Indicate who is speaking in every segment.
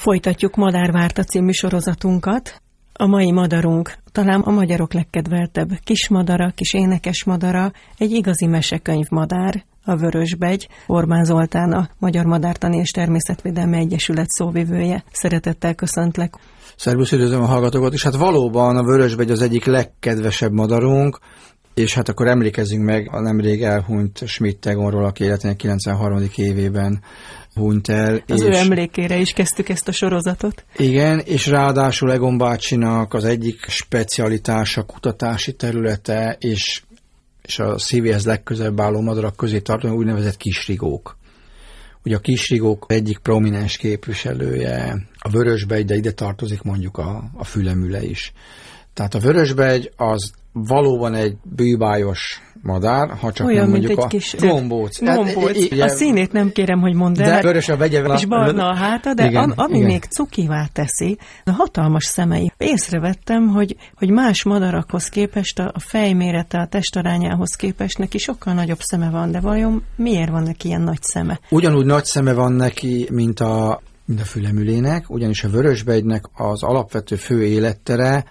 Speaker 1: Folytatjuk Madárvárta című sorozatunkat. A mai madarunk talán a magyarok legkedveltebb kismadara, kis énekes madara, egy igazi mesekönyv madár, a Vörösbegy, Orbán Zoltán, a Magyar Madártani és Természetvédelmi Egyesület szóvivője. Szeretettel köszöntlek.
Speaker 2: Szervusz, üdvözlöm a hallgatókat, és hát valóban a Vörösbegy az egyik legkedvesebb madarunk, és hát akkor emlékezzünk meg a nemrég elhunyt Schmidt Egonról, aki életének 93. évében hunyt el.
Speaker 1: Az és ő emlékére is kezdtük ezt a sorozatot.
Speaker 2: Igen, és ráadásul Egon bácsinak az egyik specialitása, kutatási területe, és, és a szívéhez legközelebb álló madarak közé tartozó úgynevezett kisrigók. Ugye a kisrigók egyik prominens képviselője, a vörösbegy, de ide tartozik mondjuk a, a fülemüle is. Tehát a vörösbegy az valóban egy bűbájos madár, ha csak
Speaker 1: Olyan,
Speaker 2: nem
Speaker 1: mint
Speaker 2: mondjuk
Speaker 1: egy
Speaker 2: a
Speaker 1: kis
Speaker 2: gombóc.
Speaker 1: gombóc.
Speaker 2: Hát,
Speaker 1: a színét nem kérem, hogy mondd el.
Speaker 2: De vörös a vegye
Speaker 1: És barna a háta, de
Speaker 2: igen,
Speaker 1: am, ami
Speaker 2: igen.
Speaker 1: még cukivá teszi, a hatalmas szemei. Észrevettem, hogy, hogy más madarakhoz képest, a fejmérete, a testarányához képest neki sokkal nagyobb szeme van, de vajon miért van neki ilyen nagy szeme?
Speaker 2: Ugyanúgy nagy szeme van neki, mint a, mint a fülemülének, ugyanis a vörösbegynek az alapvető fő élettere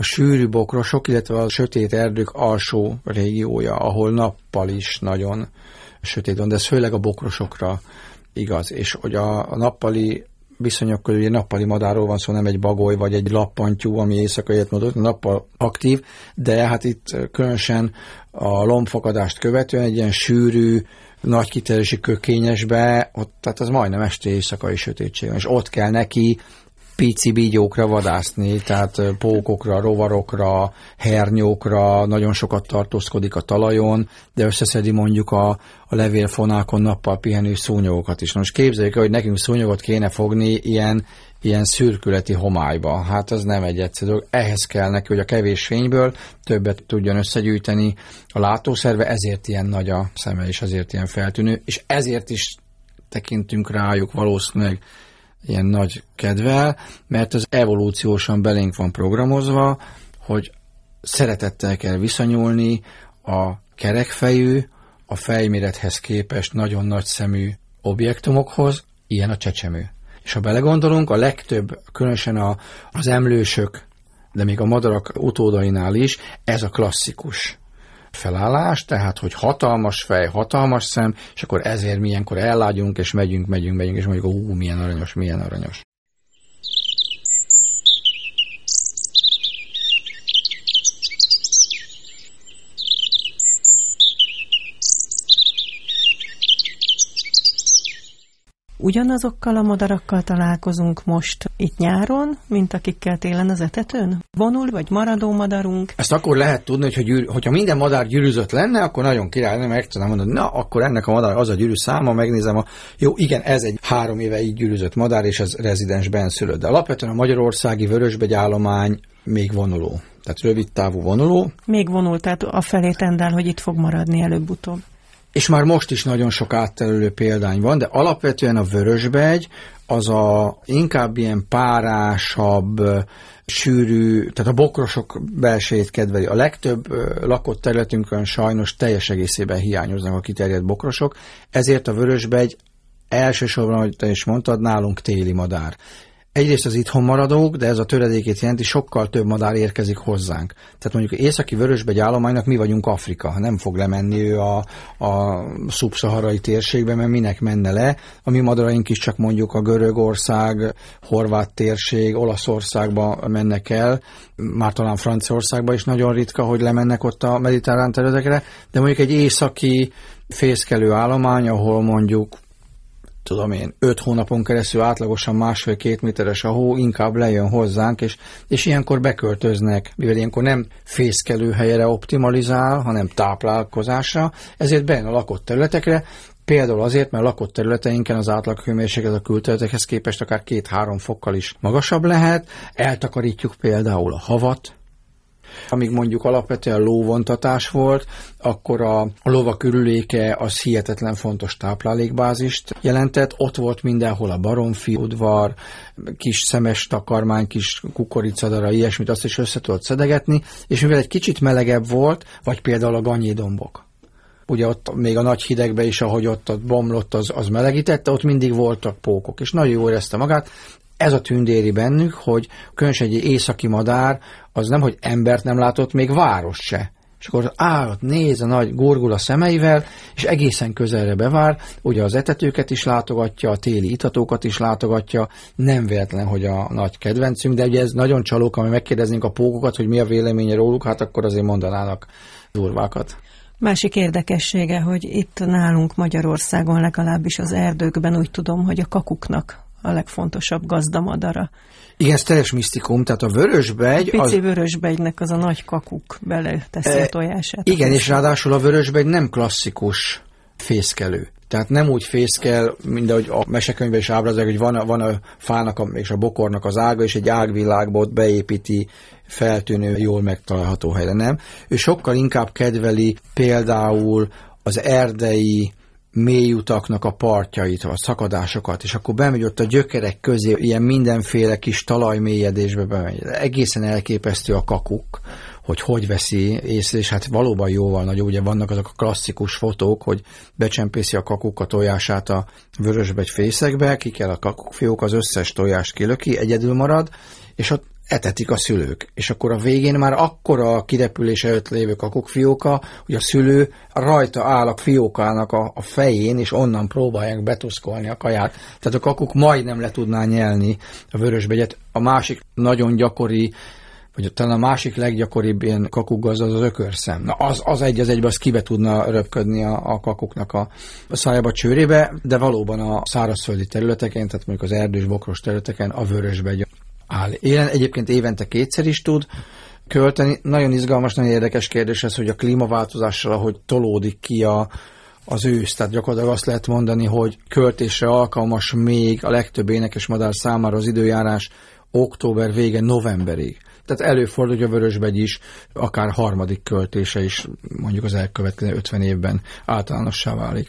Speaker 2: a sűrű bokrosok, illetve a sötét erdők alsó régiója, ahol nappal is nagyon sötét van, de ez főleg a bokrosokra igaz, és hogy a, a nappali viszonyok közül ugye nappali madárról van szó, nem egy bagoly vagy egy lappantyú, ami éjszaka életmódot, nappal aktív, de hát itt különösen a lombfakadást követően egy ilyen sűrű, nagy kiterjedési kökényesbe, ott, tehát az majdnem este éjszakai sötétség és ott kell neki pici bígyókra vadászni, tehát pókokra, rovarokra, hernyókra, nagyon sokat tartózkodik a talajon, de összeszedi mondjuk a, a levélfonákon nappal pihenő szúnyogokat is. Most képzeljük el, hogy nekünk szúnyogot kéne fogni ilyen, ilyen szürkületi homályba. Hát ez nem egy egyszerű dolog. Ehhez kell neki, hogy a kevés fényből többet tudjon összegyűjteni a látószerve, ezért ilyen nagy a szeme, és ezért ilyen feltűnő, és ezért is tekintünk rájuk valószínűleg ilyen nagy kedvel, mert az evolúciósan belénk van programozva, hogy szeretettel kell viszonyulni a kerekfejű, a fejmérethez képest nagyon nagy szemű objektumokhoz, ilyen a csecsemő. És ha belegondolunk, a legtöbb, különösen a, az emlősök, de még a madarak utódainál is, ez a klasszikus felállás, tehát, hogy hatalmas fej, hatalmas szem, és akkor ezért milyenkor ellágyunk, és megyünk, megyünk, megyünk, és mondjuk, ú, milyen aranyos, milyen aranyos.
Speaker 1: Ugyanazokkal a madarakkal találkozunk most itt nyáron, mint akikkel télen az etetőn? Vonul vagy maradó madarunk?
Speaker 2: Ezt akkor lehet tudni, hogy gyűr, hogyha minden madár gyűrűzött lenne, akkor nagyon király lenne, meg tudnám mondani, na, akkor ennek a madár az a gyűrű száma, megnézem a, jó, igen, ez egy három éve így gyűrűzött madár, és ez rezidens benszülött. De alapvetően a magyarországi vörösbegy állomány még vonuló. Tehát rövid távú vonuló.
Speaker 1: Még vonul, tehát a felé tendál, hogy itt fog maradni előbb-utóbb.
Speaker 2: És már most is nagyon sok átterülő példány van, de alapvetően a vörösbegy az a inkább ilyen párásabb, sűrű, tehát a bokrosok belsejét kedveli. A legtöbb lakott területünkön sajnos teljes egészében hiányoznak a kiterjedt bokrosok, ezért a vörösbegy elsősorban, ahogy te is mondtad, nálunk téli madár. Egyrészt az itthon maradók, de ez a töredékét jelenti, sokkal több madár érkezik hozzánk. Tehát mondjuk északi vörösbegy állománynak mi vagyunk Afrika, nem fog lemenni ő a, a szubszaharai térségbe, mert minek menne le. A mi madaraink is csak mondjuk a Görögország, Horvát térség, Olaszországba mennek el, már talán Franciaországba is nagyon ritka, hogy lemennek ott a mediterrán területekre, de mondjuk egy északi fészkelő állomány, ahol mondjuk tudom én, öt hónapon keresztül átlagosan másfél-két méteres a hó, inkább lejön hozzánk, és, és ilyenkor beköltöznek, mivel ilyenkor nem fészkelő helyre optimalizál, hanem táplálkozásra, ezért bejön a lakott területekre, Például azért, mert lakott területeinken az átlaghőmérséklet a külterületekhez képest akár két-három fokkal is magasabb lehet, eltakarítjuk például a havat, amíg mondjuk alapvetően lóvontatás volt, akkor a, a lova körüléke az hihetetlen fontos táplálékbázist jelentett. Ott volt mindenhol a baromfi udvar, kis szemes takarmány, kis kukoricadara, ilyesmit, azt is össze tudott szedegetni, és mivel egy kicsit melegebb volt, vagy például a ganyédombok, ugye ott még a nagy hidegbe is, ahogy ott, ott bomlott, az, az melegítette, ott mindig voltak pókok, és nagyon jól érezte magát, ez a tündéri bennük, hogy különösen egy északi madár, az nem, hogy embert nem látott, még város se. És akkor áll, néz a nagy gorgula szemeivel, és egészen közelre bevár, ugye az etetőket is látogatja, a téli itatókat is látogatja, nem véletlen, hogy a nagy kedvencünk, de ugye ez nagyon csalók, ami megkérdeznénk a pókokat, hogy mi a véleménye róluk, hát akkor azért mondanának durvákat.
Speaker 1: Másik érdekessége, hogy itt nálunk Magyarországon legalábbis az erdőkben úgy tudom, hogy a kakuknak a legfontosabb gazdamadara.
Speaker 2: Igen, ez teljes misztikum, tehát a vörösbegy...
Speaker 1: A pici az... vörösbegynek az a nagy kakuk beleteszi e, a tojását.
Speaker 2: Igen, és ráadásul a vörösbegy nem klasszikus fészkelő. Tehát nem úgy fészkel, mint ahogy a mesekönyvben is ábrázolják, hogy van a, van a fának a, és a bokornak az ága, és egy ágvilágba ott beépíti feltűnő, jól megtalálható helyre, nem? Ő sokkal inkább kedveli például az erdei mélyutaknak a partjait, a szakadásokat, és akkor bemegy ott a gyökerek közé, ilyen mindenféle kis talajmélyedésbe bemegy. Egészen elképesztő a kakuk, hogy hogy veszi észre, és hát valóban jóval nagy, ugye vannak azok a klasszikus fotók, hogy becsempészi a kakuk a tojását a vörösbegy fészekbe, ki kell a kakukfiók, az összes tojást kilöki, egyedül marad, és ott etetik a szülők. És akkor a végén már akkora a kirepülés előtt lévő kakukfióka, hogy a szülő rajta áll a fiókának a, a fején, és onnan próbálják betuszkolni a kaját. Tehát a kakuk majdnem le tudná nyelni a vörösbegyet. A másik nagyon gyakori vagy talán a másik leggyakoribb ilyen kakukgaz az az ökörszem. Na az, az egy az egybe, az kibe tudna röpködni a, a kakuknak a, a szájába, csőrébe, de valóban a szárazföldi területeken, tehát mondjuk az erdős bokros területeken a vörösbegy áll élen. Egyébként évente kétszer is tud költeni. Nagyon izgalmas, nagyon érdekes kérdés ez, hogy a klímaváltozással, ahogy tolódik ki a, az ősz, tehát gyakorlatilag azt lehet mondani, hogy költésre alkalmas még a legtöbb énekes madár számára az időjárás október vége novemberig. Tehát előfordul, hogy a vörösbegy is akár harmadik költése is mondjuk az elkövetkező 50 évben általánossá válik.